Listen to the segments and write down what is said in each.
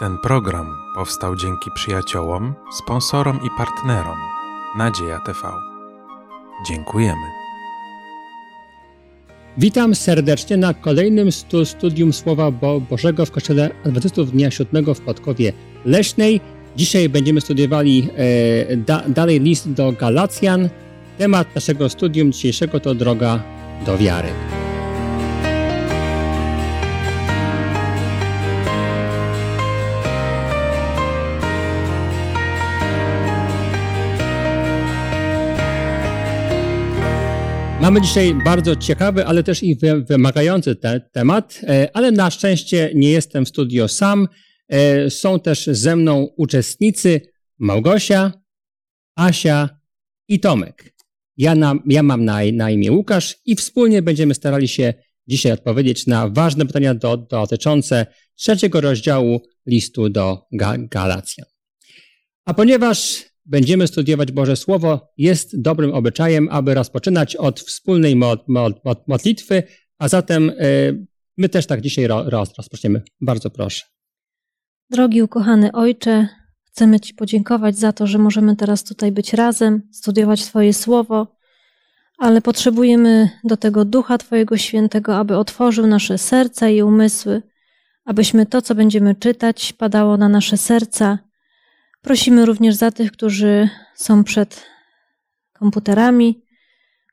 Ten program powstał dzięki przyjaciołom, sponsorom i partnerom Nadzieja TV. Dziękujemy. Witam serdecznie na kolejnym stu, studium Słowa Bo Bożego w Kościele Adwentystów Dnia Siódmego w Podkowie Leśnej. Dzisiaj będziemy studiowali e, da, dalej list do Galacjan. Temat naszego studium dzisiejszego to droga do wiary. Mamy dzisiaj bardzo ciekawy, ale też i wymagający te, temat, e, ale na szczęście nie jestem w studio sam. E, są też ze mną uczestnicy Małgosia, Asia i Tomek. Ja, na, ja mam na, na, imię Łukasz i wspólnie będziemy starali się dzisiaj odpowiedzieć na ważne pytania do, dotyczące trzeciego rozdziału listu do Galacjan. A ponieważ będziemy studiować Boże Słowo, jest dobrym obyczajem, aby rozpoczynać od wspólnej modlitwy, a zatem y, my też tak dzisiaj rozpoczniemy. Bardzo proszę. Drogi ukochany Ojcze, chcemy Ci podziękować za to, że możemy teraz tutaj być razem, studiować Twoje Słowo, ale potrzebujemy do tego Ducha Twojego Świętego, aby otworzył nasze serca i umysły, abyśmy to, co będziemy czytać, padało na nasze serca Prosimy również za tych, którzy są przed komputerami,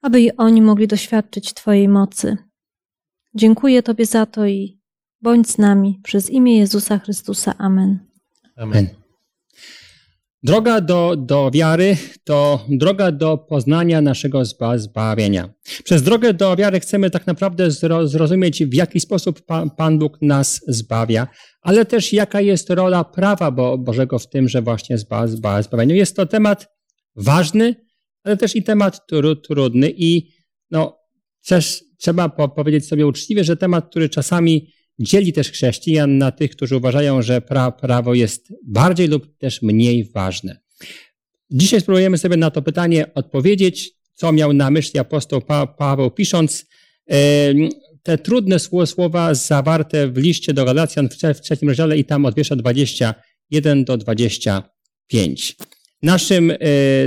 aby i oni mogli doświadczyć Twojej mocy. Dziękuję Tobie za to i bądź z nami przez imię Jezusa Chrystusa. Amen. Amen. Droga do, do wiary to droga do poznania naszego zbawienia. Przez drogę do wiary chcemy tak naprawdę zrozumieć, w jaki sposób Pan, Bóg nas zbawia, ale też jaka jest rola prawa Bożego w tym, że właśnie zba, zba, zbawieniu. Jest to temat ważny, ale też i temat trudny i no, też trzeba powiedzieć sobie uczciwie, że temat, który czasami dzieli też chrześcijan na tych, którzy uważają, że pra, prawo jest bardziej lub też mniej ważne. Dzisiaj spróbujemy sobie na to pytanie odpowiedzieć, co miał na myśli apostoł pa, Paweł pisząc te trudne słowa zawarte w liście do Galacjan w trzecim rozdziale i tam od wiersza 21 do 25. Naszym e,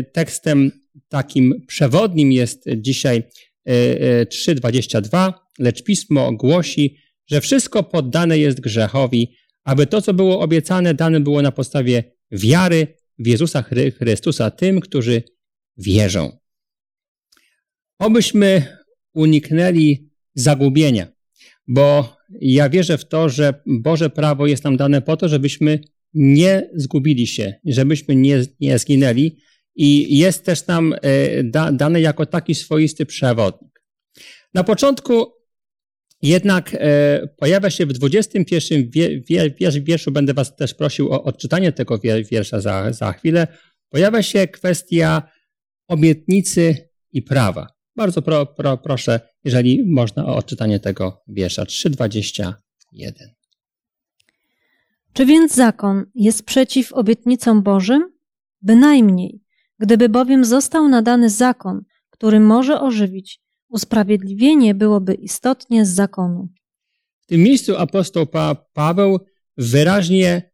tekstem takim przewodnim jest dzisiaj 3.22, e, e, lecz pismo głosi, że wszystko poddane jest grzechowi, aby to, co było obiecane, dane było na podstawie wiary w Jezusa Chrystusa tym, którzy wierzą. Obyśmy uniknęli zagubienia, bo ja wierzę w to, że Boże prawo jest nam dane po to, żebyśmy nie zgubili się, żebyśmy nie, nie zginęli i jest też nam e, da, dane jako taki swoisty przewodnik. Na początku jednak e, pojawia się w 21 wierszu, będę Was też prosił o odczytanie tego wiersza za, za chwilę, pojawia się kwestia obietnicy i prawa. Bardzo pro, pro, proszę, jeżeli można, o odczytanie tego wiersza 3:21. Czy więc zakon jest przeciw obietnicom Bożym? Bynajmniej. Gdyby bowiem został nadany zakon, który może ożywić, usprawiedliwienie byłoby istotnie z zakonu. W tym miejscu apostoł pa Paweł wyraźnie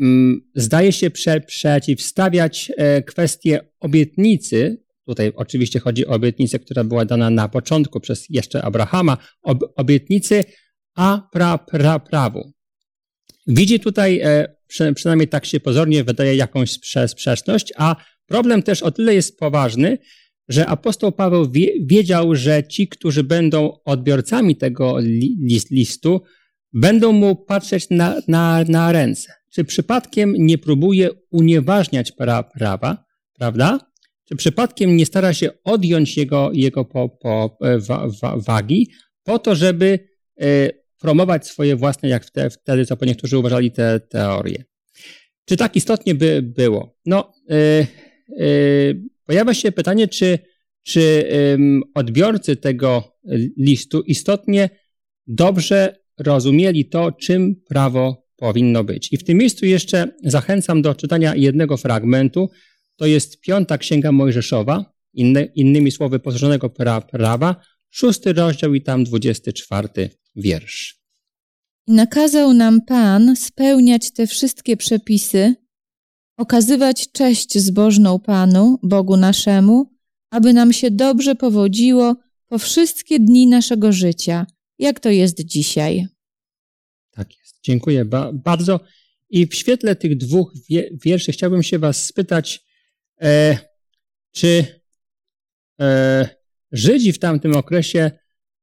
mm, zdaje się prze przeciwstawiać e, kwestię obietnicy. Tutaj oczywiście chodzi o obietnicę, która była dana na początku przez jeszcze Abrahama, ob obietnicy, a pra, pra, prawu. Widzi tutaj, e, przy, przynajmniej tak się pozornie wydaje, jakąś sprzeczność, a problem też o tyle jest poważny, że apostoł Paweł wie, wiedział, że ci, którzy będą odbiorcami tego list, listu, będą mu patrzeć na, na, na ręce. Czy przypadkiem nie próbuje unieważniać pra, prawa, prawda? Czy przypadkiem nie stara się odjąć jego, jego po, po, e, wa, wa, wagi po to, żeby e, promować swoje własne, jak wtedy, co po niektórzy uważali, te teorie. Czy tak istotnie by było? No, e, pojawia się pytanie, czy, czy odbiorcy tego listu istotnie dobrze rozumieli to, czym prawo powinno być. I w tym miejscu jeszcze zachęcam do czytania jednego fragmentu. To jest piąta księga Mojżeszowa, inny, innymi słowy pozorzonego prawa, szósty rozdział i tam dwudziesty czwarty wiersz. Nakazał nam Pan spełniać te wszystkie przepisy, okazywać cześć zbożną Panu, Bogu naszemu, aby nam się dobrze powodziło po wszystkie dni naszego życia, jak to jest dzisiaj. Tak jest. Dziękuję ba bardzo. I w świetle tych dwóch wierszy chciałbym się Was spytać, e, czy e, Żydzi w tamtym okresie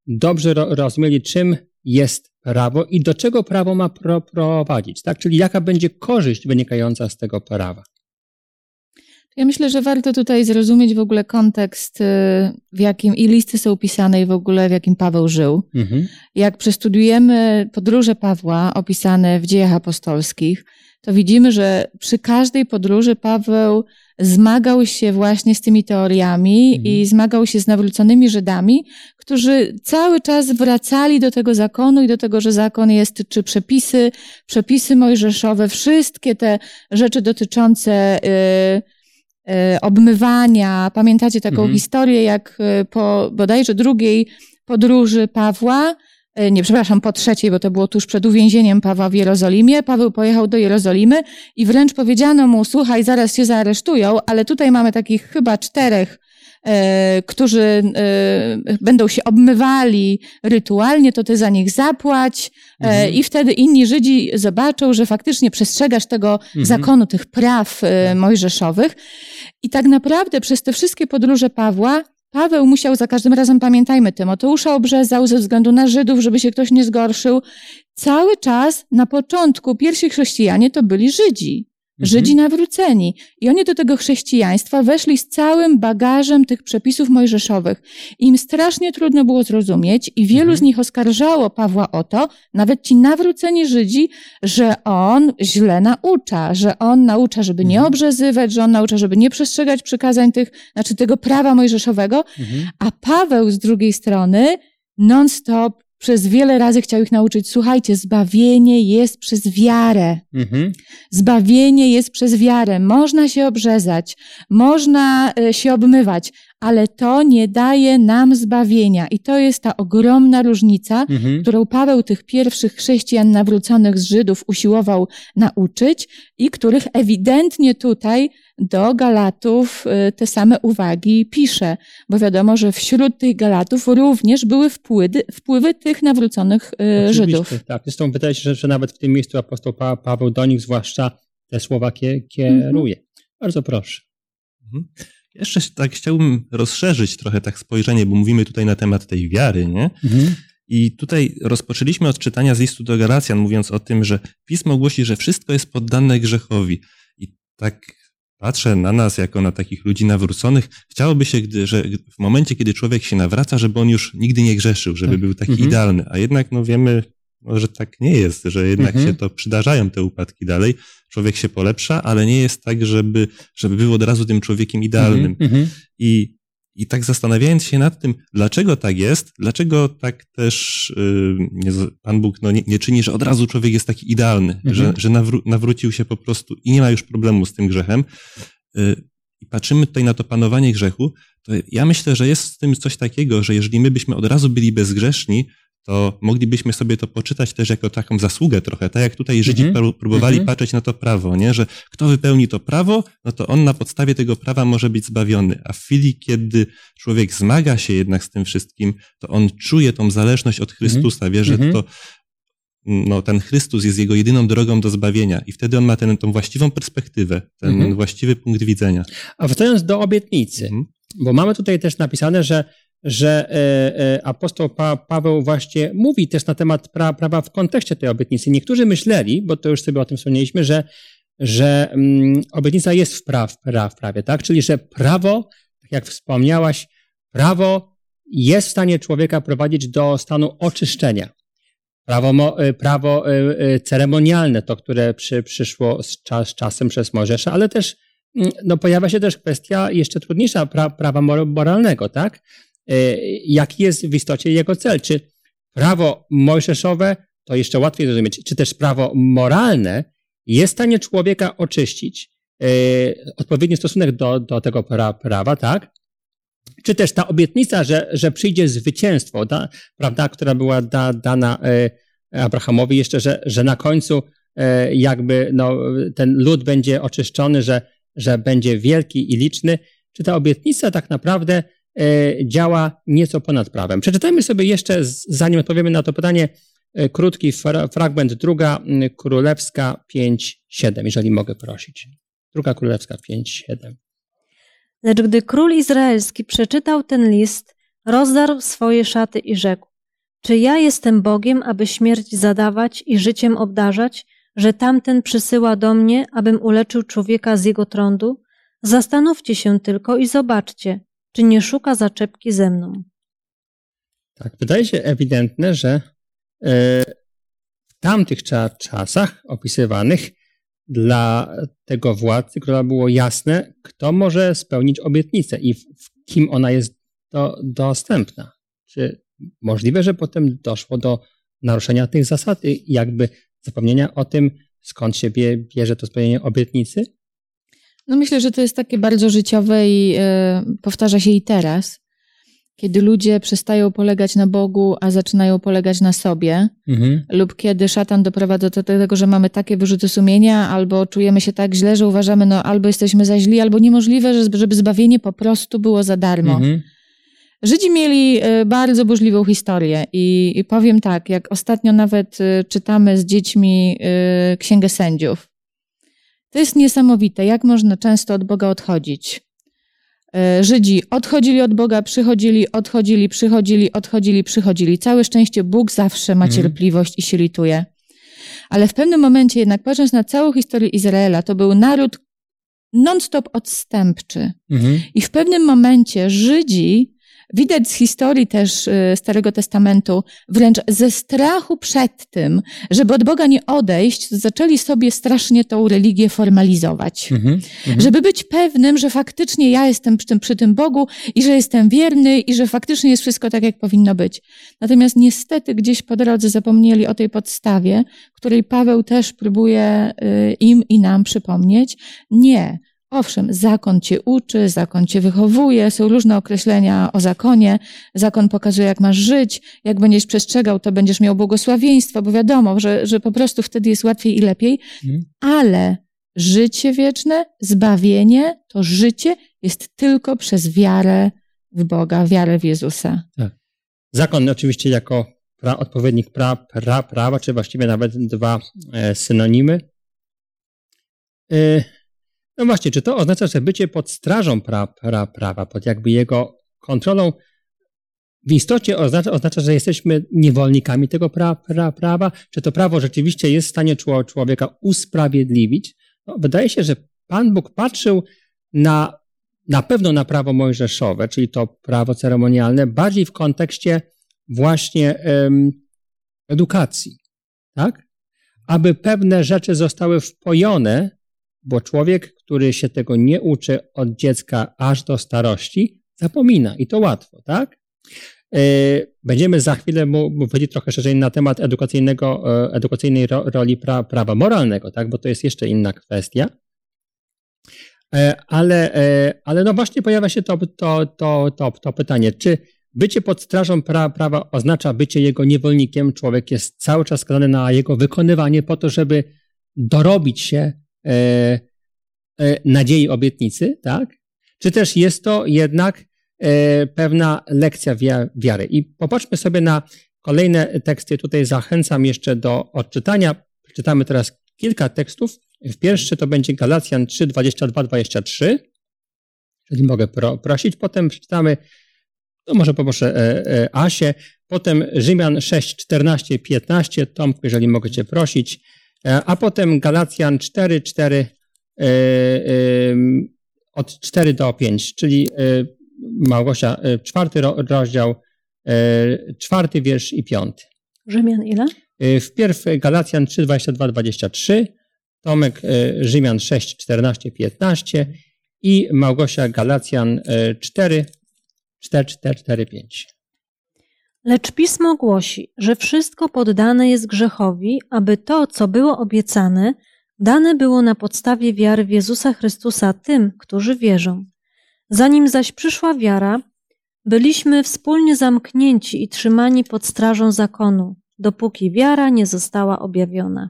dobrze ro rozumieli, czym jest prawo i do czego prawo ma pro prowadzić, tak? Czyli jaka będzie korzyść wynikająca z tego prawa. Ja myślę, że warto tutaj zrozumieć w ogóle kontekst, y, w jakim i listy są pisane i w ogóle w jakim Paweł żył. Mhm. Jak przestudiujemy podróże Pawła opisane w dziejach apostolskich, to widzimy, że przy każdej podróży Paweł zmagał się właśnie z tymi teoriami mhm. i zmagał się z nawróconymi Żydami, którzy cały czas wracali do tego zakonu i do tego, że zakon jest, czy przepisy, przepisy mojżeszowe, wszystkie te rzeczy dotyczące yy, yy, obmywania. Pamiętacie taką mhm. historię, jak y, po bodajże drugiej podróży Pawła, nie, przepraszam, po trzeciej, bo to było tuż przed uwięzieniem Pawła w Jerozolimie. Paweł pojechał do Jerozolimy i wręcz powiedziano mu, słuchaj, zaraz się zaaresztują, ale tutaj mamy takich chyba czterech E, którzy e, będą się obmywali rytualnie, to ty za nich zapłać e, mhm. i wtedy inni Żydzi zobaczą, że faktycznie przestrzegasz tego mhm. zakonu, tych praw tak. mojżeszowych. I tak naprawdę przez te wszystkie podróże Pawła Paweł musiał za każdym razem, pamiętajmy, Tymoteusza obrzezał ze względu na Żydów, żeby się ktoś nie zgorszył. Cały czas na początku pierwsi chrześcijanie to byli Żydzi. Mhm. Żydzi nawróceni. I oni do tego chrześcijaństwa weszli z całym bagażem tych przepisów mojżeszowych. Im strasznie trudno było zrozumieć i wielu mhm. z nich oskarżało Pawła o to, nawet ci nawróceni Żydzi, że on źle naucza, że on naucza, żeby nie mhm. obrzezywać, że on naucza, żeby nie przestrzegać przykazań tych, znaczy tego prawa mojżeszowego, mhm. a Paweł z drugiej strony non-stop przez wiele razy chciał ich nauczyć, słuchajcie, zbawienie jest przez wiarę. Mhm. Zbawienie jest przez wiarę. Można się obrzezać, można e, się obmywać, ale to nie daje nam zbawienia. I to jest ta ogromna różnica, mhm. którą Paweł tych pierwszych chrześcijan nawróconych z Żydów usiłował nauczyć i których ewidentnie tutaj do Galatów y, te same uwagi pisze, bo wiadomo, że wśród tych Galatów również były wpływy, wpływy tych nawróconych y, Oczywiście, Żydów. Tak, zresztą wydaje się, że, że nawet w tym miejscu apostoł pa Paweł do nich zwłaszcza te słowa kieruje. Mhm. Bardzo proszę. Mhm. Jeszcze tak chciałbym rozszerzyć trochę tak spojrzenie, bo mówimy tutaj na temat tej wiary, nie? Mhm. I tutaj rozpoczęliśmy od czytania z listu do Galacjan, mówiąc o tym, że Pismo głosi, że wszystko jest poddane grzechowi. I tak patrzę na nas jako na takich ludzi nawróconych, chciałoby się, gdy, że w momencie, kiedy człowiek się nawraca, żeby on już nigdy nie grzeszył, żeby tak. był taki mhm. idealny. A jednak no wiemy, że tak nie jest, że jednak mhm. się to przydarzają te upadki dalej. Człowiek się polepsza, ale nie jest tak, żeby, żeby był od razu tym człowiekiem idealnym. Mhm. mhm. I, I tak zastanawiając się nad tym, dlaczego tak jest, dlaczego tak też yy, Pan Bóg no, nie, nie, czyni, że od razu człowiek jest taki idealny, mhm. że, że nawró nawrócił się po prostu i nie ma już problemu z tym grzechem. Yy, i patrzymy tutaj na to panowanie grzechu, to ja myślę, że jest w tym coś takiego, że jeżeli my byśmy od razu byli bezgrzeszni, to moglibyśmy sobie to poczytać też jako taką zasługę trochę, tak jak tutaj Żydzi mm -hmm. próbowali mm -hmm. patrzeć na to prawo, nie? że kto wypełni to prawo, no to on na podstawie tego prawa może być zbawiony. A w chwili, kiedy człowiek zmaga się jednak z tym wszystkim, to on czuje tą zależność od Chrystusa, mm -hmm. wie, że mhm. to no, ten Chrystus jest jego jedyną drogą do zbawienia i wtedy on ma tę tą właściwą perspektywę, ten mhm. właściwy punkt widzenia. A wracając do obietnicy, mhm. bo mamy tutaj też napisane, że że e, e, apostoł pa, Paweł właśnie mówi też na temat pra, prawa w kontekście tej obietnicy. Niektórzy myśleli, bo to już sobie o tym wspomnieliśmy, że, że mm, obietnica jest w, praw, w prawie, tak? Czyli, że prawo, tak jak wspomniałaś, prawo jest w stanie człowieka prowadzić do stanu oczyszczenia. Prawo, e, prawo ceremonialne, to, które przy, przyszło z, czas, czasem przez Mojżesza, ale też mm, no, pojawia się też kwestia jeszcze trudniejsza pra, prawa moralnego, tak? E, jaki jest w istocie jego cel. Czy prawo mojżeszowe, to jeszcze łatwiej zrozumieć, czy też prawo moralne jest w stanie człowieka oczyścić, e, odpowiedni stosunek do, do tego pra, prawa, tak? Czy też ta obietnica, że, że przyjdzie zwycięstwo, da, prawda, która była da, dana e, Abrahamowi jeszcze, że, że na końcu jakby no, ten lud będzie oczyszczony, że, że będzie wielki i liczny. Czy ta obietnica tak naprawdę działa nieco ponad prawem? Przeczytajmy sobie jeszcze, zanim odpowiemy na to pytanie, krótki fragment, druga królewska 5.7, jeżeli mogę prosić. Druga królewska 5.7. Lecz gdy król izraelski przeczytał ten list, rozdarł swoje szaty i rzekł: Czy ja jestem Bogiem, aby śmierć zadawać i życiem obdarzać, że tamten przysyła do mnie, abym uleczył człowieka z jego trądu? Zastanówcie się tylko i zobaczcie, czy nie szuka zaczepki ze mną. Tak, wydaje się ewidentne, że e, w tamtych czasach opisywanych dla tego władcy króla było jasne, kto może spełnić obietnicę i w kim ona jest do, dostępna. Czy możliwe, że potem doszło do naruszenia tych zasad i jakby zapomnienia o tym, skąd się bierze to spełnienie obietnicy? No myślę, że to jest takie bardzo życiowe i y, powtarza się i teraz kiedy ludzie przestają polegać na Bogu, a zaczynają polegać na sobie, mhm. lub kiedy szatan doprowadza do tego, że mamy takie wyrzuty sumienia, albo czujemy się tak źle, że uważamy, no albo jesteśmy za źli, albo niemożliwe, żeby zbawienie po prostu było za darmo. Mhm. Żydzi mieli e, bardzo burzliwą historię i, i powiem tak, jak ostatnio nawet e, czytamy z dziećmi Księgę Sędziów. To jest niesamowite, jak można często od Boga odchodzić. E, Żydzi odchodzili od Boga, przychodzili, odchodzili, przychodzili, odchodzili, przychodzili. Całe szczęście Bóg zawsze ma mhm. cierpliwość i się lituje. Ale w pewnym momencie, jednak patrząc na całą historię Izraela, to był naród non-stop odstępczy. Mhm. I w pewnym momencie Żydzi Widać z historii też y, Starego Testamentu, wręcz ze strachu przed tym, żeby od Boga nie odejść, zaczęli sobie strasznie tą religię formalizować. Mm -hmm. Żeby być pewnym, że faktycznie ja jestem przy tym, przy tym Bogu i że jestem wierny i że faktycznie jest wszystko tak, jak powinno być. Natomiast niestety gdzieś po drodze zapomnieli o tej podstawie, której Paweł też próbuje y, im i nam przypomnieć. Nie. Owszem, zakon cię uczy, zakon cię wychowuje, są różne określenia o zakonie. Zakon pokazuje, jak masz żyć, jak będziesz przestrzegał, to będziesz miał błogosławieństwo, bo wiadomo, że, że po prostu wtedy jest łatwiej i lepiej. Mhm. Ale życie wieczne, zbawienie, to życie jest tylko przez wiarę w Boga, wiarę w Jezusa. Tak. Zakon oczywiście jako pra, odpowiednik pra, pra, prawa, czy właściwie nawet dwa e, synonimy. E, no właśnie, czy to oznacza, że bycie pod strażą pra, pra, prawa, pod jakby jego kontrolą, w istocie oznacza, oznacza że jesteśmy niewolnikami tego pra, pra, prawa? Czy to prawo rzeczywiście jest w stanie człowieka usprawiedliwić? No, wydaje się, że Pan Bóg patrzył na, na pewno na prawo mojżeszowe, czyli to prawo ceremonialne, bardziej w kontekście właśnie edukacji, tak? Aby pewne rzeczy zostały wpojone bo człowiek, który się tego nie uczy od dziecka aż do starości, zapomina i to łatwo, tak? E, będziemy za chwilę mówić trochę szerzej na temat edukacyjnego, e, edukacyjnej roli pra, prawa moralnego, tak? bo to jest jeszcze inna kwestia. E, ale, ale no właśnie pojawia się to, to, to, to, to pytanie, czy bycie pod strażą pra, prawa oznacza bycie jego niewolnikiem? Człowiek jest cały czas skazany na jego wykonywanie po to, żeby dorobić się E, e, nadziei obietnicy, tak? Czy też jest to jednak e, pewna lekcja wiary? I popatrzmy sobie na kolejne teksty. Tutaj zachęcam jeszcze do odczytania. Przeczytamy teraz kilka tekstów. W pierwszy to będzie Galacjan 3, 22, 23. Jeżeli mogę pro, prosić. Potem przeczytamy, no może poproszę e, Asię. Potem Rzymian 6, 14, 15. Tomku, jeżeli mogę Cię prosić. E, a potem Galacjan 4, 4 e, od 4 do 5, czyli e, Małgosia, czwarty rozdział, czwarty wiersz i piąty. Rzymian ile? Wpierw Galacjan 3, 22, 23, Tomek Rzymian 6, 14, 15 i Małgosia Galacjan 4, 4, 4, 4, 5. Lecz pismo głosi, że wszystko poddane jest grzechowi, aby to, co było obiecane, dane było na podstawie wiary w Jezusa Chrystusa tym, którzy wierzą. Zanim zaś przyszła wiara, byliśmy wspólnie zamknięci i trzymani pod strażą zakonu, dopóki wiara nie została objawiona.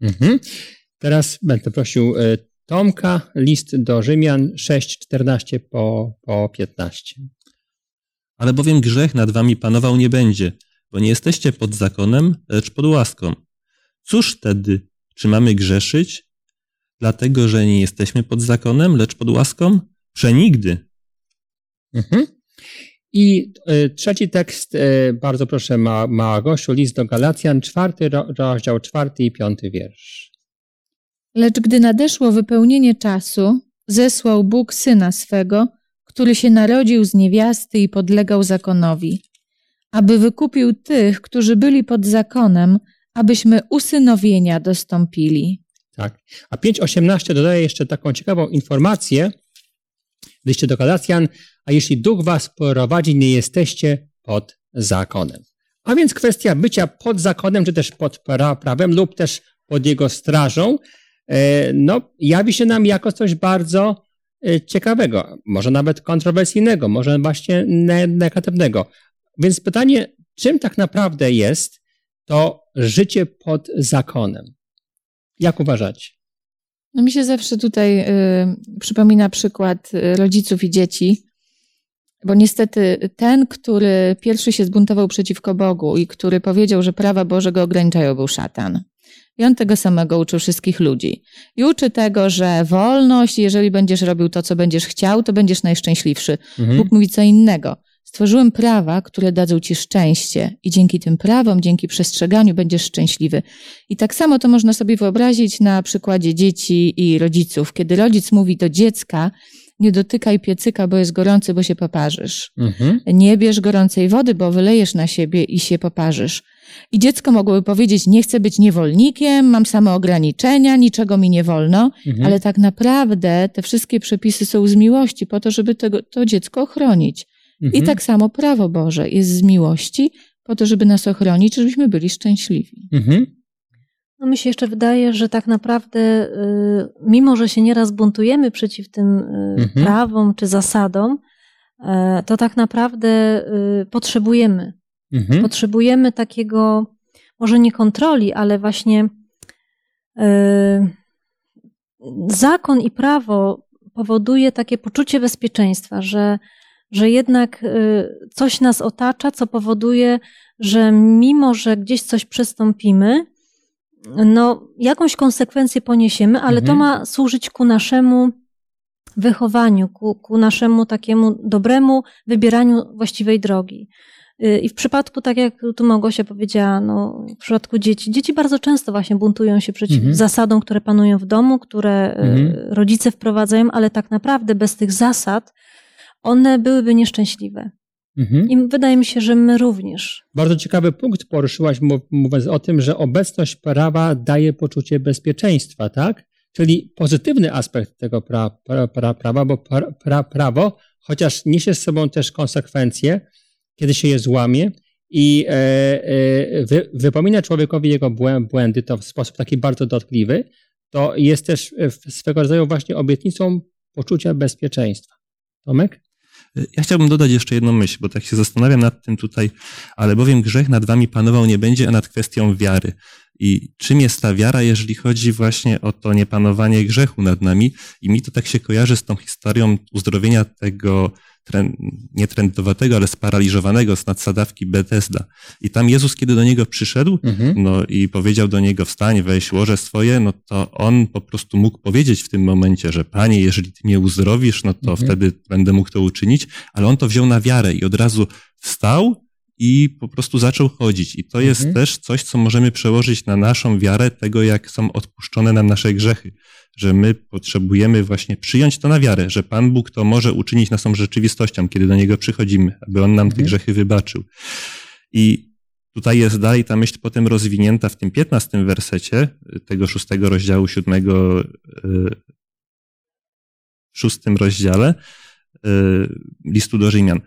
Mhm. Teraz będę prosił e, Tomka, list do Rzymian 6:14 po, po 15. Ale bowiem grzech nad wami panował nie będzie, bo nie jesteście pod zakonem, lecz pod łaską. Cóż wtedy? Czy mamy grzeszyć? Dlatego, że nie jesteśmy pod zakonem, lecz pod łaską? Przenigdy. Mhm. I y, trzeci tekst, y, bardzo proszę, ma, Małagosiu, list do Galacjan, czwarty rozdział, czwarty i piąty wiersz. Lecz gdy nadeszło wypełnienie czasu, zesłał Bóg syna swego, który się narodził z niewiasty i podlegał zakonowi, aby wykupił tych, którzy byli pod zakonem, abyśmy usynowienia dostąpili. Tak. A 5.18 dodaje jeszcze taką ciekawą informację w do Galacjan, a jeśli duch was prowadzi, nie jesteście pod zakonem. A więc kwestia bycia pod zakonem, czy też pod prawem, lub też pod jego strażą, e, no, jawi się nam jako coś bardzo ciekawego, może nawet kontrowersyjnego, może właśnie negatywnego. Więc pytanie, czym tak naprawdę jest to życie pod zakonem? Jak uważacie? No mi się zawsze tutaj y, przypomina przykład y, rodziców i dzieci, bo niestety ten, który pierwszy się zbuntował przeciwko Bogu i który powiedział, że prawa Bożego ograniczają, był szatan. I on tego samego uczył wszystkich ludzi. I uczy tego, że wolność, jeżeli będziesz robił to, co będziesz chciał, to będziesz najszczęśliwszy. Mhm. Bóg mówi co innego. Stworzyłem prawa, które dadzą ci szczęście, i dzięki tym prawom, dzięki przestrzeganiu będziesz szczęśliwy. I tak samo to można sobie wyobrazić na przykładzie dzieci i rodziców. Kiedy rodzic mówi do dziecka, nie dotykaj piecyka, bo jest gorący, bo się poparzysz. Mhm. Nie bierz gorącej wody, bo wylejesz na siebie i się poparzysz. I dziecko mogłoby powiedzieć, nie chcę być niewolnikiem, mam same ograniczenia, niczego mi nie wolno, mhm. ale tak naprawdę te wszystkie przepisy są z miłości po to, żeby tego, to dziecko ochronić. Mhm. I tak samo prawo Boże jest z miłości po to, żeby nas ochronić, żebyśmy byli szczęśliwi. Mhm. No mi się jeszcze wydaje, że tak naprawdę, y, mimo że się nieraz buntujemy przeciw tym y, mhm. prawom czy zasadom, e, to tak naprawdę y, potrzebujemy. Mhm. Potrzebujemy takiego, może nie kontroli, ale właśnie zakon i prawo powoduje takie poczucie bezpieczeństwa, że, że jednak coś nas otacza, co powoduje, że mimo, że gdzieś coś przestąpimy, no, jakąś konsekwencję poniesiemy, ale mhm. to ma służyć ku naszemu wychowaniu, ku, ku naszemu takiemu dobremu wybieraniu właściwej drogi. Y, I w przypadku, tak jak tu Małgosia powiedziała, no, w przypadku dzieci, dzieci bardzo często właśnie buntują się przeciw mhm. zasadom, które panują w domu, które y, mhm. rodzice wprowadzają, ale tak naprawdę bez tych zasad one byłyby nieszczęśliwe. Mhm. I wydaje mi się, że my również. Bardzo ciekawy punkt poruszyłaś, mówiąc o tym, że obecność prawa daje poczucie bezpieczeństwa, tak? Czyli pozytywny aspekt tego pra, pra, pra, prawa, bo pra, prawo, chociaż niesie z sobą też konsekwencje, kiedy się je złamie i e, e, wy, wypomina człowiekowi jego błędy, to w sposób taki bardzo dotkliwy, to jest też swego rodzaju właśnie obietnicą poczucia bezpieczeństwa. Tomek? Ja chciałbym dodać jeszcze jedną myśl, bo tak się zastanawiam nad tym tutaj, ale bowiem grzech nad wami panował nie będzie, a nad kwestią wiary. I czym jest ta wiara, jeżeli chodzi właśnie o to niepanowanie grzechu nad nami? I mi to tak się kojarzy z tą historią uzdrowienia tego trend, nie trendowatego, ale sparaliżowanego z nadsadawki Bethesda. I tam Jezus, kiedy do niego przyszedł, mhm. no i powiedział do niego, wstań, weź łoże swoje, no to on po prostu mógł powiedzieć w tym momencie, że Panie, jeżeli Ty mnie uzdrowisz, no to mhm. wtedy będę mógł to uczynić, ale on to wziął na wiarę i od razu wstał i po prostu zaczął chodzić. I to jest mhm. też coś, co możemy przełożyć na naszą wiarę tego, jak są odpuszczone nam nasze grzechy że my potrzebujemy właśnie przyjąć to na wiarę, że Pan Bóg to może uczynić naszą rzeczywistością, kiedy do Niego przychodzimy, aby On nam mhm. te grzechy wybaczył. I tutaj jest dalej ta myśl potem rozwinięta w tym piętnastym wersecie tego szóstego rozdziału, siódmego, e, szóstym rozdziale e, listu do Rzymian.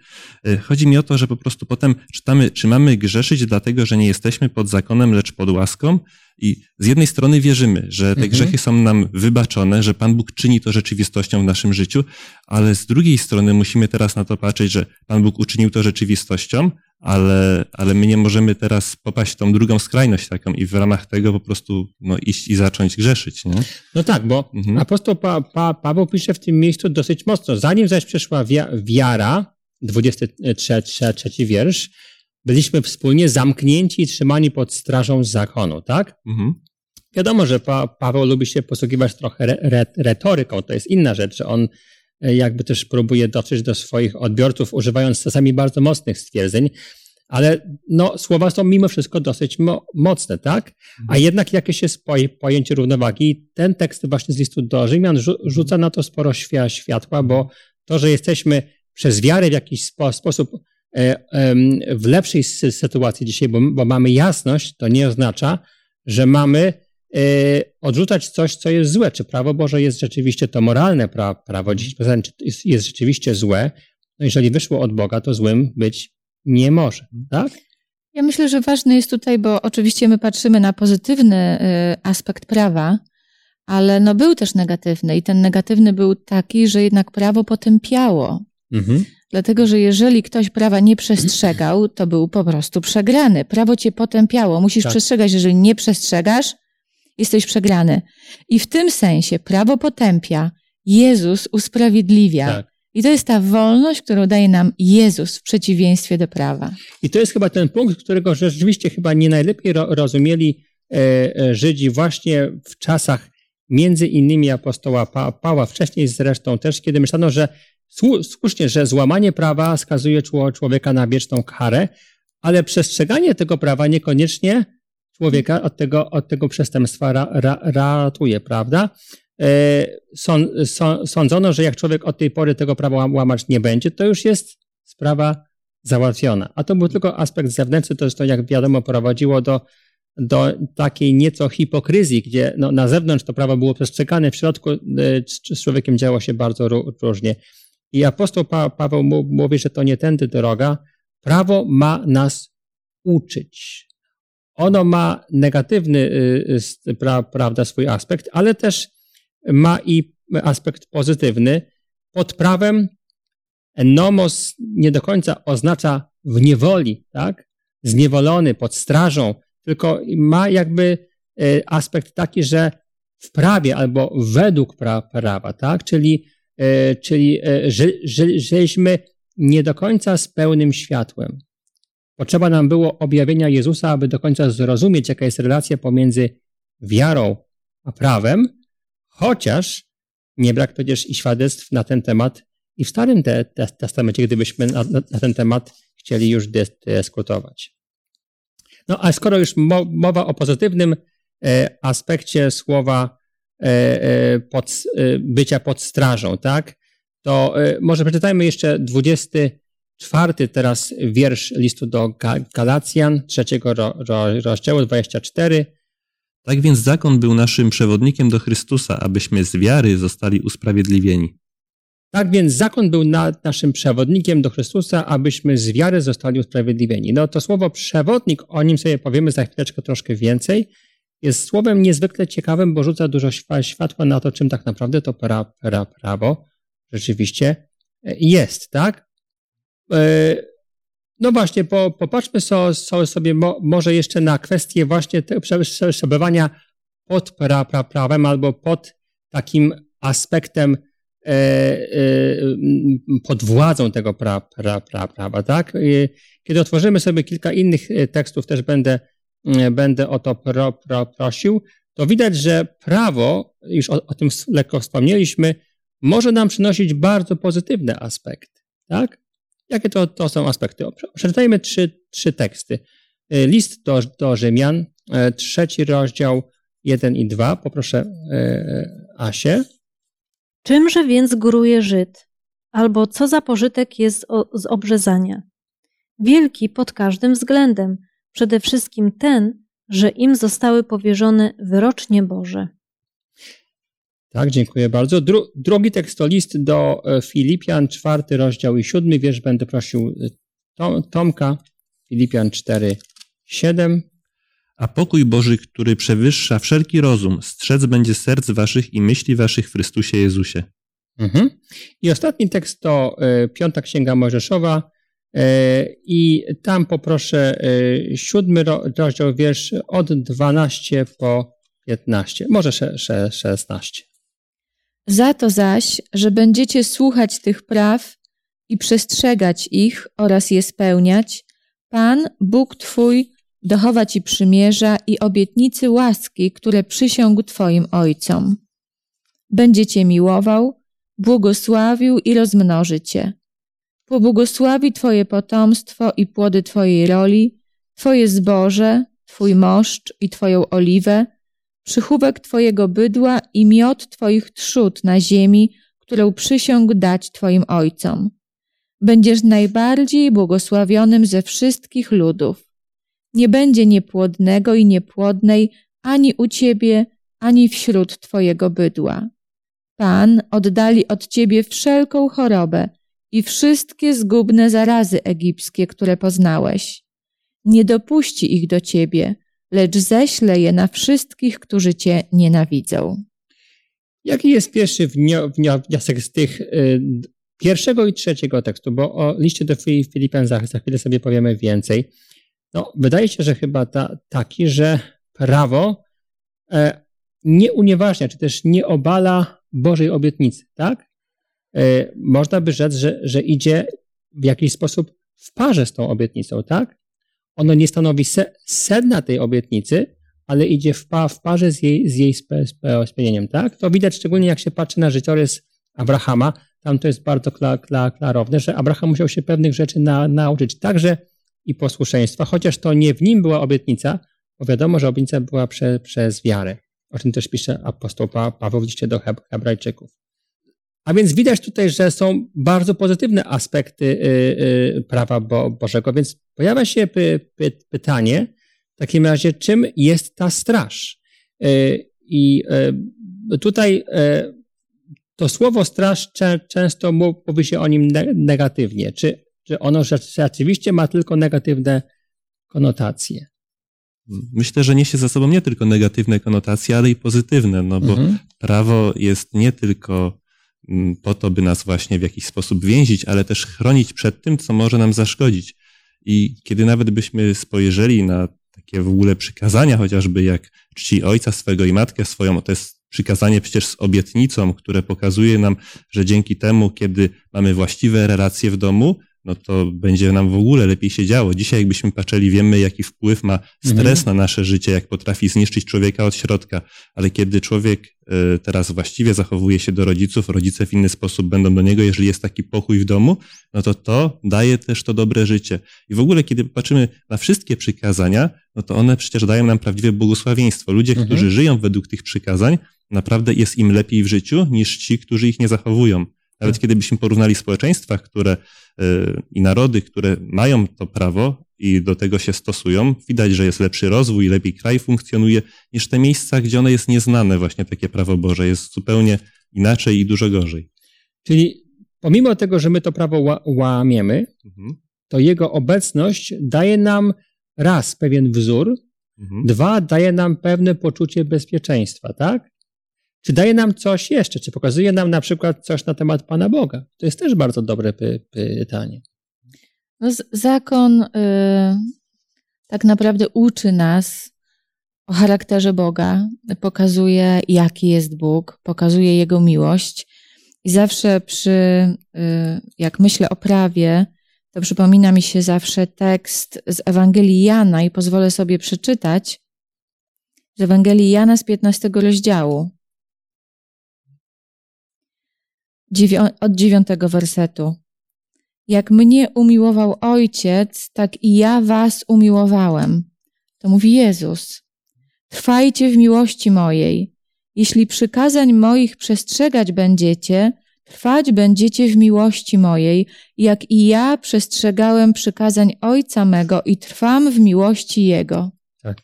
E, chodzi mi o to, że po prostu potem czytamy, czy mamy grzeszyć dlatego, że nie jesteśmy pod zakonem, lecz pod łaską, I z jednej strony wierzymy, że te Mhm. grzechy są nam wybaczone, że Pan Bóg czyni to rzeczywistością w naszym życiu, ale z drugiej strony musimy teraz na to patrzeć, że Pan Bóg uczynił to rzeczywistością, ale, ale my nie możemy teraz popaść w tą drugą skrajność taką i w ramach tego po prostu no, iść i zacząć grzeszyć. Nie? No tak, bo Mhm. apostoł pa, pa, Paweł pisze w tym miejscu dosyć mocno. Zanim zaś przyszła wia, wiara, 23 trzeci wiersz, byliśmy wspólnie zamknięci i trzymani pod strażą zakonu, tak? Mhm. Wiadomo, że pa, Paweł lubi się posługiwać trochę re, re, retoryką, to jest inna rzecz, że on e, jakby też próbuje dotrzeć do swoich odbiorców, używając czasami bardzo mocnych stwierdzeń, ale no, słowa są mimo wszystko dosyć mo, mocne, tak? A jednak jakieś jest poj, pojęcie równowagi. Ten tekst właśnie z listu do Rzymian rzu, rzuca na to sporo świa, światła, bo to, że jesteśmy przez wiarę w jakiś spo, sposób w lepszej sy- sytuacji dzisiaj, bo, bo mamy jasność, to nie oznacza, że mamy e, odrzucać coś, co jest złe. Czy prawo Boże jest rzeczywiście to moralne pra, prawo, 10% czy jest, jest rzeczywiście złe? No jeżeli wyszło od Boga, to złym być nie może, tak? Ja myślę, że ważne jest tutaj, bo oczywiście my patrzymy na pozytywny y, aspekt prawa, ale no był też negatywny i ten negatywny był taki, że jednak prawo potępiało. Mhm. Dlatego, że jeżeli ktoś prawa nie przestrzegał, to był po prostu przegrany. Prawo cię potępiało. Musisz Tak. przestrzegać. Jeżeli nie przestrzegasz, jesteś przegrany. I w tym sensie prawo potępia, Jezus usprawiedliwia. Tak. I to jest ta wolność, którą daje nam Jezus w przeciwieństwie do prawa. I to jest chyba ten punkt, którego rzeczywiście chyba nie najlepiej ro, rozumieli e, e, Żydzi właśnie w czasach między innymi apostoła pa, Pawła, wcześniej zresztą też, kiedy myślano, że słusznie, że złamanie prawa skazuje czło- człowieka na wieczną karę, ale przestrzeganie tego prawa niekoniecznie człowieka od tego, od tego przestępstwa ra, ra, ratuje, prawda? E, sąd, są- sądzono, że jak człowiek od tej pory tego prawa łam- łamać nie będzie, to już jest sprawa załatwiona. A to był tylko aspekt zewnętrzny, to zresztą jak wiadomo prowadziło do, do takiej nieco hipokryzji, gdzie no, na zewnątrz to prawo było przestrzegane, w środku e, z, człowiekiem działo się bardzo ró- różnie. I apostoł pa, Paweł mówi, że to nie tędy droga. Prawo ma nas uczyć. Ono ma negatywny y, y, pra, prawda, swój aspekt, ale też ma i aspekt pozytywny. Pod prawem nomos nie do końca oznacza w niewoli, tak? Zniewolony, pod strażą, tylko ma jakby e, aspekt taki, że w prawie albo według pra, prawa, tak? Czyli, czyli e, że, że, żeśmy nie do końca z pełnym światłem. Potrzeba nam było objawienia Jezusa, aby do końca zrozumieć, jaka jest relacja pomiędzy wiarą a prawem, chociaż nie brak przecież i świadectw na ten temat i w Starym te, te, Testamencie, gdybyśmy na, na, ten temat chcieli już dys- dyskutować. No a skoro już mo, mowa o pozytywnym e, aspekcie słowa e, e, pod, e, bycia pod strażą, tak, to e, może przeczytajmy jeszcze 24 teraz wiersz listu do Ga- Galacjan, trzeciego ro, ro, rozdziału 24. Tak więc zakon był naszym przewodnikiem do Chrystusa, abyśmy z wiary zostali usprawiedliwieni. Tak więc zakon był na, naszym przewodnikiem do Chrystusa, abyśmy z wiary zostali usprawiedliwieni. No to słowo przewodnik, o nim sobie powiemy za chwileczkę troszkę więcej, jest słowem niezwykle ciekawym, bo rzuca dużo światła na to, czym tak naprawdę to pra, pra, prawo rzeczywiście e, jest, tak? E, No właśnie, po, popatrzmy so, so, sobie mo, może jeszcze na kwestię właśnie przebywania pod pra, pra, prawem albo pod takim aspektem e, pod władzą tego pra, pra, pra, prawa, tak? Kiedy otworzymy sobie kilka innych tekstów, też będę, będę o to pro, pro, prosił, to widać, że prawo, już o, o tym lekko wspomnieliśmy, może nam przynosić bardzo pozytywne aspekty, tak? Jakie to, to są aspekty? Przeczytajmy trzy, trzy teksty. E, List do, do Rzymian, e, trzeci rozdział, jeden i dwa. Poproszę e, Asię. Czymże więc góruje Żyd? Albo co za pożytek jest z obrzezania? Wielki pod każdym względem, przede wszystkim ten, że im zostały powierzone wyrocznie Boże. Tak, dziękuję bardzo. Dru, drugi tekst to list do e, Filipian, czwarty rozdział i siódmy wiersz. Będę prosił e, Tom, Tomka, Filipian 4, 7. A pokój Boży, który przewyższa wszelki rozum, strzec będzie serc waszych i myśli waszych w Chrystusie Jezusie. Mhm. I ostatni tekst to y, Piąta Księga Mojżeszowa y, i tam poproszę y, siódmy rozdział wiersz od 12 po 15, może 16. Za to zaś, że będziecie słuchać tych praw i przestrzegać ich oraz je spełniać, Pan, Bóg Twój, dochowa Ci przymierza i obietnicy łaski, które przysiągł Twoim ojcom. Będzie Cię miłował, błogosławił i rozmnoży Cię. Pobłogosławi Twoje potomstwo i płody Twojej roli, Twoje zboże, Twój moszcz i Twoją oliwę, przychówek Twojego bydła i miot Twoich trzód na ziemi, którą przysiągł dać Twoim ojcom. Będziesz najbardziej błogosławionym ze wszystkich ludów. Nie będzie niepłodnego i niepłodnej ani u Ciebie, ani wśród Twojego bydła. Pan oddali od Ciebie wszelką chorobę i wszystkie zgubne zarazy egipskie, które poznałeś. Nie dopuści ich do Ciebie, lecz ześle je na wszystkich, którzy Cię nienawidzą. Jaki jest pierwszy wniosek z tych y, pierwszego i trzeciego tekstu? Bo o liście do Filipian za, chwilę sobie powiemy więcej. No, wydaje się, że chyba ta, taki, że prawo e, nie unieważnia, czy też nie obala Bożej obietnicy, tak? E, można by rzec, że, że idzie w jakiś sposób w parze z tą obietnicą, tak? ono nie stanowi sedna tej obietnicy, ale idzie w, pa, w parze z jej, z jej spełnieniem, tak? To widać szczególnie jak się patrzy na życiorys Abrahama, tam to jest bardzo kla, kla, klarowne, że Abraham musiał się pewnych rzeczy na, nauczyć, także i posłuszeństwa, chociaż to nie w nim była obietnica, bo wiadomo, że obietnica była prze, przez wiarę. O czym też pisze apostoł Paweł w liście do Hebrajczyków. A więc widać tutaj, że są bardzo pozytywne aspekty y, y, prawa Bożego, więc pojawia się pytanie w takim razie, czym jest ta straż? Y, I tutaj to słowo straż często mówi się o nim negatywnie. Czy, czy ono rzeczywiście ma tylko negatywne konotacje? Myślę, że niesie za sobą nie tylko negatywne konotacje, ale i pozytywne, no bo mhm. prawo jest nie tylko po to, by nas właśnie w jakiś sposób więzić, ale też chronić przed tym, co może nam zaszkodzić. I kiedy nawet byśmy spojrzeli na takie w ogóle przykazania, chociażby jak czci ojca swego i matkę swoją, to jest przykazanie przecież z obietnicą, które pokazuje nam, że dzięki temu, kiedy mamy właściwe relacje w domu, no to będzie nam w ogóle lepiej się działo. Dzisiaj jakbyśmy patrzyli, wiemy jaki wpływ ma stres mhm. na nasze życie, jak potrafi zniszczyć człowieka od środka, ale kiedy człowiek e, teraz właściwie zachowuje się do rodziców, rodzice w inny sposób będą do niego, jeżeli jest taki pokój w domu, no to to daje też to dobre życie. I w ogóle, kiedy patrzymy na wszystkie przykazania, no to one przecież dają nam prawdziwe błogosławieństwo. Ludzie, mhm. którzy żyją według tych przykazań, naprawdę jest im lepiej w życiu niż ci, którzy ich nie zachowują. Nawet tak. kiedy byśmy porównali społeczeństwa, które y, i narody, które mają to prawo i do tego się stosują, widać, że jest lepszy rozwój, lepiej kraj funkcjonuje, niż te miejsca, gdzie ono jest nieznane, właśnie takie prawo Boże, jest zupełnie inaczej i dużo gorzej. Czyli pomimo tego, że my to prawo łamiemy, mhm. to jego obecność daje nam raz pewien wzór, mhm. dwa daje nam pewne poczucie bezpieczeństwa, tak? Czy daje nam coś jeszcze? Czy pokazuje nam na przykład coś na temat Pana Boga? To jest też bardzo dobre py pytanie. No, zakon y, tak naprawdę uczy nas o charakterze Boga, pokazuje, jaki jest Bóg, pokazuje Jego miłość. I zawsze przy, y, jak myślę o prawie, to przypomina mi się zawsze tekst z Ewangelii Jana i pozwolę sobie przeczytać z Ewangelii Jana z 15 rozdziału. Od dziewiątego wersetu. Jak mnie umiłował Ojciec, tak i ja was umiłowałem. To mówi Jezus. Trwajcie w miłości mojej. Jeśli przykazań moich przestrzegać będziecie, trwać będziecie w miłości mojej, jak i ja przestrzegałem przykazań Ojca mego i trwam w miłości Jego. Tak.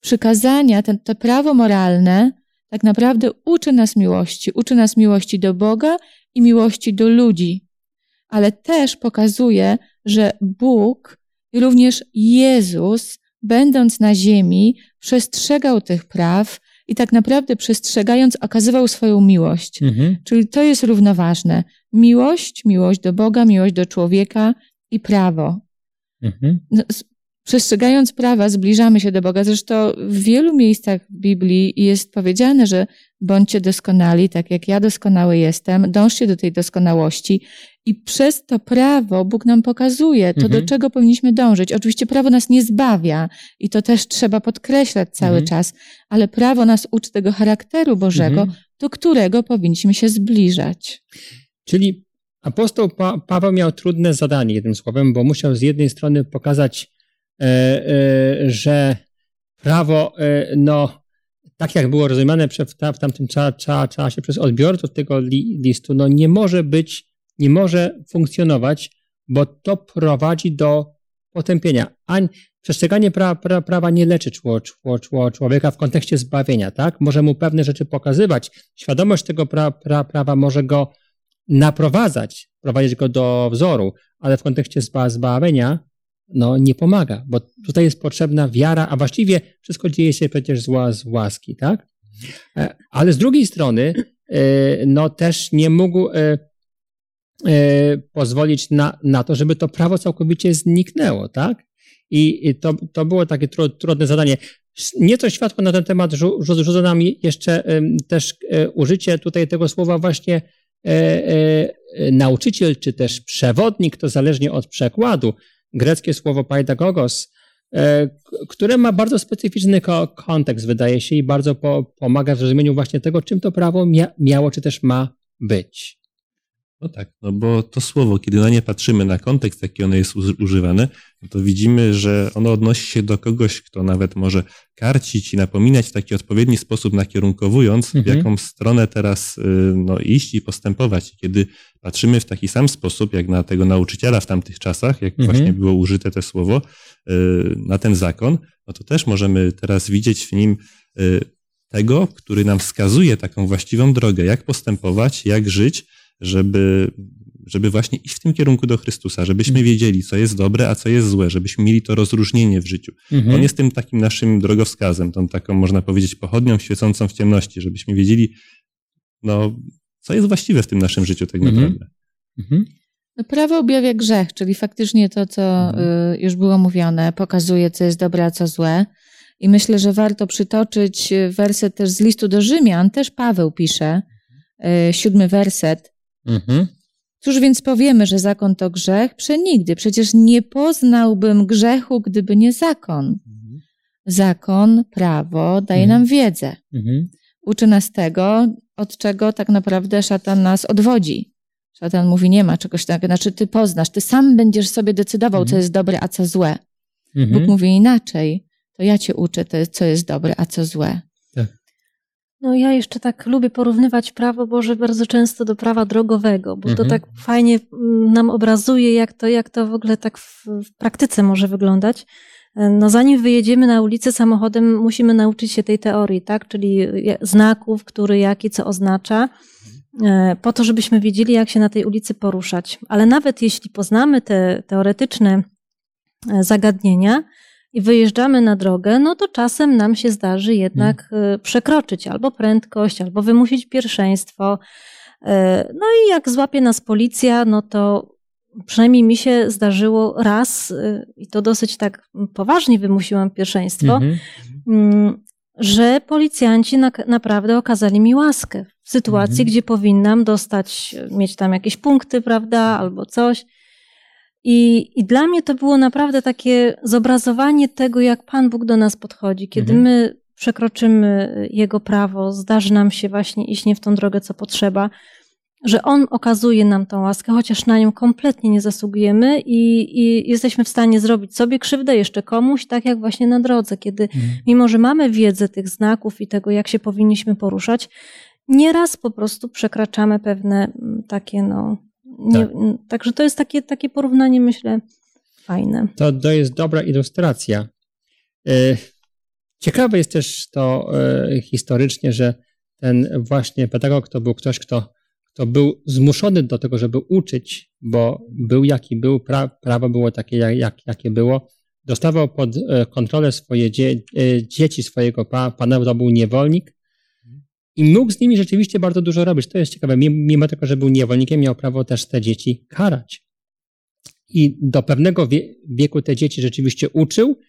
Przykazania, ten, to prawo moralne, tak naprawdę uczy nas miłości. Uczy nas miłości do Boga i miłości do ludzi, ale też pokazuje, że Bóg i również Jezus będąc na ziemi, przestrzegał tych praw i tak naprawdę przestrzegając okazywał swoją miłość. Mhm. Czyli to jest równoważne. Miłość, miłość do Boga, miłość do człowieka i prawo. Mhm. Przestrzegając prawa, zbliżamy się do Boga. Zresztą w wielu miejscach w Biblii jest powiedziane, że bądźcie doskonali, tak jak ja doskonały jestem, dążcie do tej doskonałości. I przez to prawo Bóg nam pokazuje to, mhm. do czego powinniśmy dążyć. Oczywiście prawo nas nie zbawia i to też trzeba podkreślać cały mhm. czas, ale prawo nas uczy tego charakteru Bożego, mhm. do którego powinniśmy się zbliżać. Czyli apostoł pa Paweł miał trudne zadanie, jednym słowem, bo musiał z jednej strony pokazać, że prawo, e, no, tak jak było rozumiane w tamtym czasie przez odbiorców tego listu, no nie może być, nie może funkcjonować, bo to prowadzi do potępienia. A przestrzeganie pra, pra, prawa nie leczy człowieka w kontekście zbawienia, tak? Może mu pewne rzeczy pokazywać. Świadomość tego pra, pra, prawa może go naprowadzać, prowadzić go do wzoru, ale w kontekście zbawienia no, nie pomaga, bo tutaj jest potrzebna wiara, a właściwie wszystko dzieje się przecież z, z łaski, tak? E, ale z drugiej strony, e, no też nie mógł e, pozwolić na, na to, żeby to prawo całkowicie zniknęło, tak? I to, to było takie trudne zadanie. Nieco światło na ten temat rzuca nam jeszcze też użycie tutaj tego słowa właśnie nauczyciel, czy też przewodnik, to zależnie od przekładu, greckie słowo paidagogos, e, które ma bardzo specyficzny kontekst, wydaje się, i bardzo po, pomaga w zrozumieniu właśnie tego, czym to prawo mia miało, czy też ma być. No tak, no bo to słowo, kiedy na nie patrzymy, na kontekst, jaki ono jest używane, no to widzimy, że ono odnosi się do kogoś, kto nawet może karcić i napominać w taki odpowiedni sposób, nakierunkowując, mhm. w jaką stronę teraz y, no, iść i postępować. Kiedy patrzymy w taki sam sposób, jak na tego nauczyciela w tamtych czasach, jak mhm. właśnie było użyte to słowo, y, na ten zakon, no to też możemy teraz widzieć w nim y, tego, który nam wskazuje taką właściwą drogę, jak postępować, jak żyć, żeby, żeby właśnie iść w tym kierunku do Chrystusa, żebyśmy mhm. wiedzieli, co jest dobre, a co jest złe, żebyśmy mieli to rozróżnienie w życiu. Mhm. On jest tym takim naszym drogowskazem, tą taką, można powiedzieć, pochodnią świecącą w ciemności, żebyśmy wiedzieli, no, co jest właściwe w tym naszym życiu tak mhm. naprawdę. Mhm. No, prawo objawia grzech, czyli faktycznie to, co mhm. y, już było mówione, pokazuje, co jest dobre, a co złe. I myślę, że warto przytoczyć werset też z listu do Rzymian, też Paweł pisze, y, siódmy werset. Mhm. Cóż więc powiemy, że zakon to grzech? Przenigdy. Przecież nie poznałbym grzechu, gdyby nie zakon. Mhm. Zakon, prawo daje mhm. nam wiedzę. Mhm. Uczy nas tego, od czego tak naprawdę szatan nas odwodzi. Szatan mówi, nie ma czegoś takiego, znaczy ty poznasz, ty sam będziesz sobie decydował, co jest dobre, a co złe. Bóg mówi inaczej, to ja cię uczę, co jest dobre, a co złe. No ja jeszcze tak lubię porównywać prawo Boże bardzo często do prawa drogowego, bo mhm. to tak fajnie mm, nam obrazuje, jak to, jak to w ogóle tak w, w praktyce może wyglądać. E, no zanim wyjedziemy na ulicę samochodem, musimy nauczyć się tej teorii, tak? Czyli znaków, który jaki co oznacza, e, po to, żebyśmy wiedzieli, jak się na tej ulicy poruszać. Ale nawet jeśli poznamy te teoretyczne e, zagadnienia, i wyjeżdżamy na drogę, no to czasem nam się zdarzy jednak hmm. przekroczyć albo prędkość, albo wymusić pierwszeństwo. E, no i jak złapie nas policja, no to przynajmniej mi się zdarzyło raz, e, i to dosyć tak poważnie wymusiłam pierwszeństwo, mhm. mm, że policjanci na, naprawdę okazali mi łaskę w sytuacji, mhm. gdzie powinnam dostać, mieć tam jakieś punkty, prawda, albo coś. I, I dla mnie to było naprawdę takie zobrazowanie tego, jak Pan Bóg do nas podchodzi. Kiedy mhm. my przekroczymy Jego prawo, zdarzy nam się właśnie iść nie w tą drogę, co potrzeba, że On okazuje nam tą łaskę, chociaż na nią kompletnie nie zasługujemy i, i jesteśmy w stanie zrobić sobie krzywdę jeszcze komuś, tak jak właśnie na drodze, kiedy mhm. mimo, że mamy wiedzę tych znaków i tego, jak się powinniśmy poruszać, nieraz po prostu przekraczamy pewne mm, takie no, nie, tak. Także to jest takie, takie porównanie, myślę, fajne. To, to jest dobra ilustracja. E, ciekawe jest też to e, historycznie, że ten właśnie pedagog to był ktoś, kto, kto był zmuszony do tego, żeby uczyć, bo był jaki był, pra, prawo było takie, jak, jakie było. dostawał pod e, kontrolę swoje dzie, dzieci, swojego pa, pana, to był niewolnik i mógł z nimi rzeczywiście bardzo dużo robić. To jest ciekawe. Mimo tego, że był niewolnikiem, miał prawo też te dzieci karać. I do pewnego wieku te dzieci rzeczywiście uczył,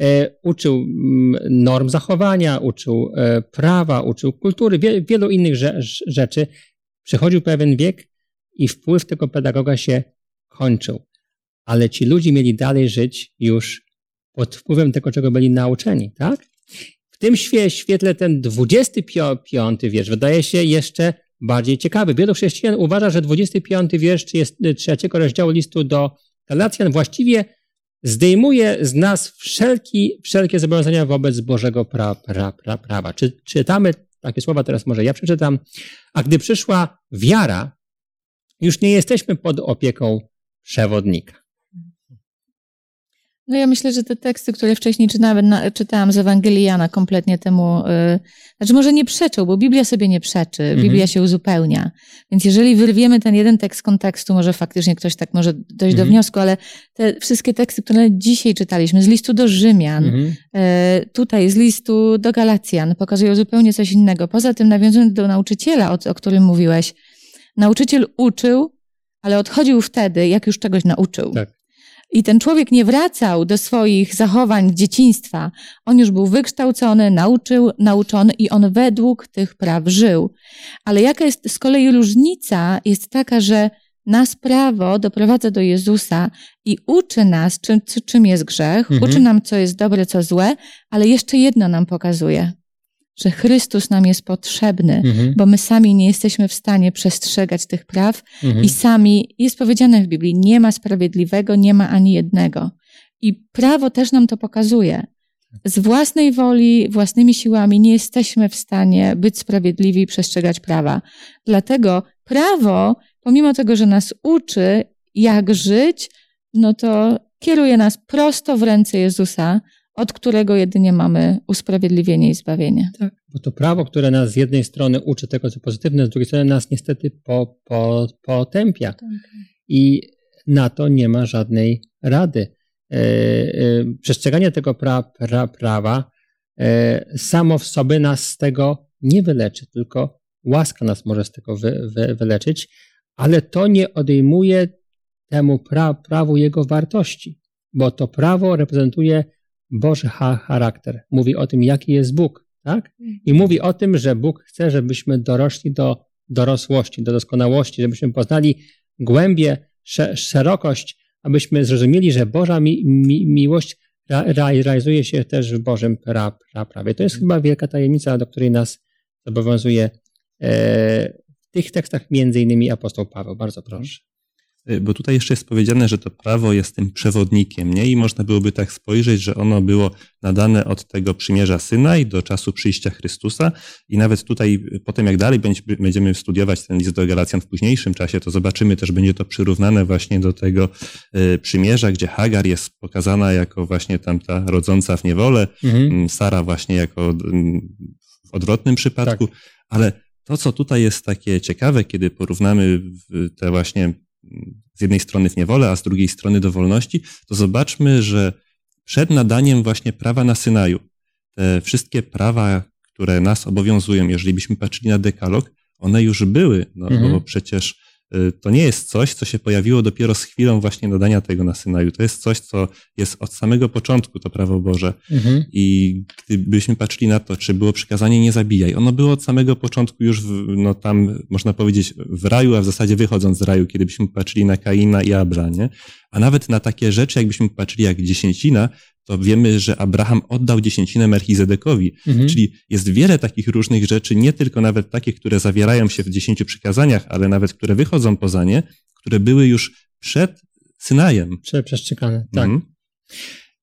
e, uczył mm, norm zachowania, uczył e, prawa, uczył kultury, wie, wielu innych rze, rzeczy. Przychodził pewien wiek i wpływ tego pedagoga się kończył. Ale ci ludzie mieli dalej żyć już pod wpływem tego, czego byli nauczeni, tak? W tym świetle ten 25 wiersz wydaje się jeszcze bardziej ciekawy. Wielu chrześcijan uważa, że 25 wiersz jest trzeciego rozdziału listu do Galacjan właściwie zdejmuje z nas wszelki, wszelkie zobowiązania wobec Bożego pra, pra, pra, prawa. Czy, czytamy takie słowa, teraz może ja przeczytam. A gdy przyszła wiara, już nie jesteśmy pod opieką przewodnika. No ja myślę, że te teksty, które wcześniej czytałem, czytałam z Ewangelii Jana kompletnie temu, yy, znaczy może nie przeczą, bo Biblia sobie nie przeczy, mhm. Biblia się uzupełnia. Więc jeżeli wyrwiemy ten jeden tekst z kontekstu, może faktycznie ktoś tak może dojść mhm. do wniosku, ale te wszystkie teksty, które dzisiaj czytaliśmy, z listu do Rzymian, mhm. yy, tutaj z listu do Galacjan, pokazują zupełnie coś innego. Poza tym nawiązując do nauczyciela, o, o którym mówiłeś, nauczyciel uczył, ale odchodził wtedy, jak już czegoś nauczył. Tak. I ten człowiek nie wracał do swoich zachowań dzieciństwa. On już był wykształcony, nauczył, nauczony i on według tych praw żył. Ale jaka jest z kolei różnica? Jest taka, że nas prawo doprowadza do Jezusa i uczy nas, czym, czym jest grzech, mhm. uczy nam, co jest dobre, co złe, ale jeszcze jedno nam pokazuje – że Chrystus nam jest potrzebny, mhm. bo my sami nie jesteśmy w stanie przestrzegać tych praw mhm. i sami, jest powiedziane w Biblii, nie ma sprawiedliwego, nie ma ani jednego. I prawo też nam to pokazuje. Z własnej woli, własnymi siłami nie jesteśmy w stanie być sprawiedliwi i przestrzegać prawa. Dlatego prawo, pomimo tego, że nas uczy, jak żyć, no to kieruje nas prosto w ręce Jezusa, od którego jedynie mamy usprawiedliwienie i zbawienie. Tak, bo to prawo, które nas z jednej strony uczy tego, co pozytywne, z drugiej strony nas niestety po, po, potępia. I na to nie ma żadnej rady. E, e, przestrzeganie tego pra, pra, prawa e, samo w sobie nas z tego nie wyleczy, tylko łaska nas może z tego wy, wy, wyleczyć, ale to nie odejmuje temu pra, prawu jego wartości, bo to prawo reprezentuje Boży charakter. Mówi o tym, jaki jest Bóg, tak? I mówi o tym, że Bóg chce, żebyśmy dorośli do dorosłości, do doskonałości, żebyśmy poznali głębię, szerokość, abyśmy zrozumieli, że Boża mi, mi, miłość realizuje się też w Bożym pra, pra, prawie. To jest chyba wielka tajemnica, do której nas zobowiązuje e, w tych tekstach między innymi apostoł Paweł. Bardzo proszę. Y, bo tutaj jeszcze jest powiedziane, że to prawo jest tym przewodnikiem, nie? I można byłoby tak spojrzeć, że ono było nadane od tego przymierza Synaj do czasu przyjścia Chrystusa i nawet tutaj, y, potem jak dalej będziemy studiować ten list do Galacjan w późniejszym czasie, to zobaczymy też, będzie to przyrównane właśnie do tego y, przymierza, gdzie Hagar jest pokazana jako właśnie tamta rodząca w niewolę, mhm. Mm, Sara właśnie jako mm, w odwrotnym przypadku, tak. ale to, co tutaj jest takie ciekawe, kiedy porównamy te właśnie z jednej strony w niewolę, a z drugiej strony do wolności, to zobaczmy, że przed nadaniem właśnie prawa na Synaju, te wszystkie prawa, które nas obowiązują, jeżeli byśmy patrzyli na dekalog, one już były, no, mhm. bo przecież to nie jest coś, co się pojawiło dopiero z chwilą właśnie nadania tego na Synaju. To jest coś, co jest od samego początku, to prawo Boże. Mhm. I gdybyśmy patrzyli na to, czy było przykazanie nie zabijaj, ono było od samego początku już, w, no tam, można powiedzieć, w raju, a w zasadzie wychodząc z raju, kiedybyśmy patrzyli na Kaina i Abra, nie? A nawet na takie rzeczy, jakbyśmy patrzyli jak dziesięcina, to wiemy, że Abraham oddał dziesięcinę Melchizedekowi. Mhm. Czyli jest wiele takich różnych rzeczy, nie tylko nawet takie, które zawierają się w dziesięciu przykazaniach, ale nawet które wychodzą poza nie, które były już przed Synajem. Przed przestrzegane, tak. Mhm.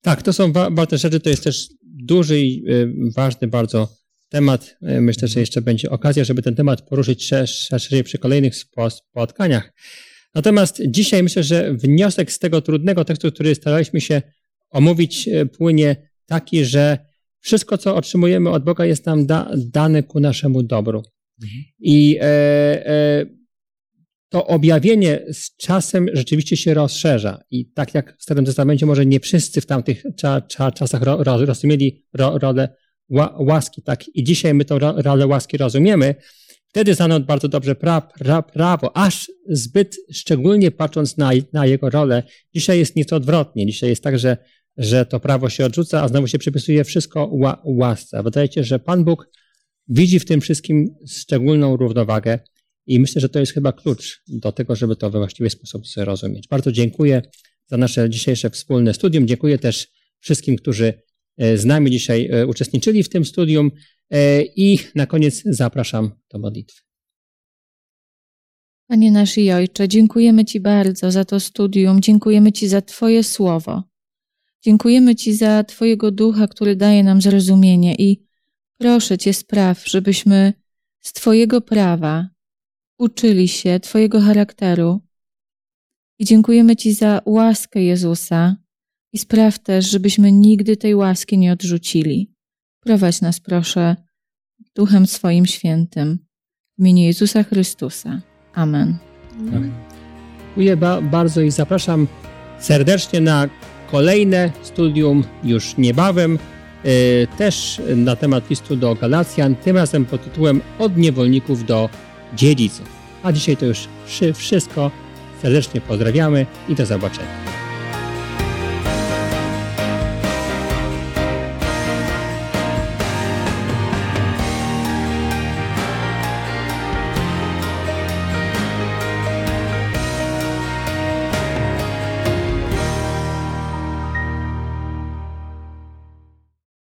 Tak, to są warte rzeczy, to jest też duży i y, ważny bardzo temat. Y, myślę, że jeszcze będzie okazja, żeby ten temat poruszyć szerzej przy kolejnych spotkaniach. Natomiast dzisiaj myślę, że wniosek z tego trudnego tekstu, który staraliśmy się omówić e, płynie taki, że wszystko, co otrzymujemy od Boga, jest nam da, dane ku naszemu dobru. Mhm. I e, e, to objawienie z czasem rzeczywiście się rozszerza. I tak jak w Starym Testamencie może nie wszyscy w tamtych cza, cza, czasach ro, ro, rozumieli ro, rolę ła, łaski, tak i dzisiaj my tą rolę łaski rozumiemy, wtedy znano bardzo dobrze pra, pra, prawo, aż zbyt szczególnie patrząc na, na jego rolę, dzisiaj jest nieco odwrotnie. Dzisiaj jest tak, że, że to prawo się odrzuca, a znowu się przypisuje wszystko ła, łasce. Wydaje się, że Pan Bóg widzi w tym wszystkim szczególną równowagę i myślę, że to jest chyba klucz do tego, żeby to we właściwy sposób zrozumieć. Bardzo dziękuję za nasze dzisiejsze wspólne studium. Dziękuję też wszystkim, którzy e, z nami dzisiaj e, uczestniczyli w tym studium e, i na koniec zapraszam do modlitwy. Panie nasz i Ojcze, dziękujemy Ci bardzo za to studium, dziękujemy Ci za Twoje słowo. Dziękujemy Ci za Twojego ducha, który daje nam zrozumienie i proszę Cię spraw, żebyśmy z Twojego prawa uczyli się Twojego charakteru. I dziękujemy Ci za łaskę Jezusa i spraw też, żebyśmy nigdy tej łaski nie odrzucili. Prowadź nas, proszę, Duchem swoim świętym. W imieniu Jezusa Chrystusa. Amen. Tak. Dziękuję ba bardzo i zapraszam serdecznie na kolejne studium już niebawem, yy, też na temat listu do Galacjan, tym razem pod tytułem Od niewolników do dziedziców. A dzisiaj to już wszystko. Serdecznie pozdrawiamy i do zobaczenia.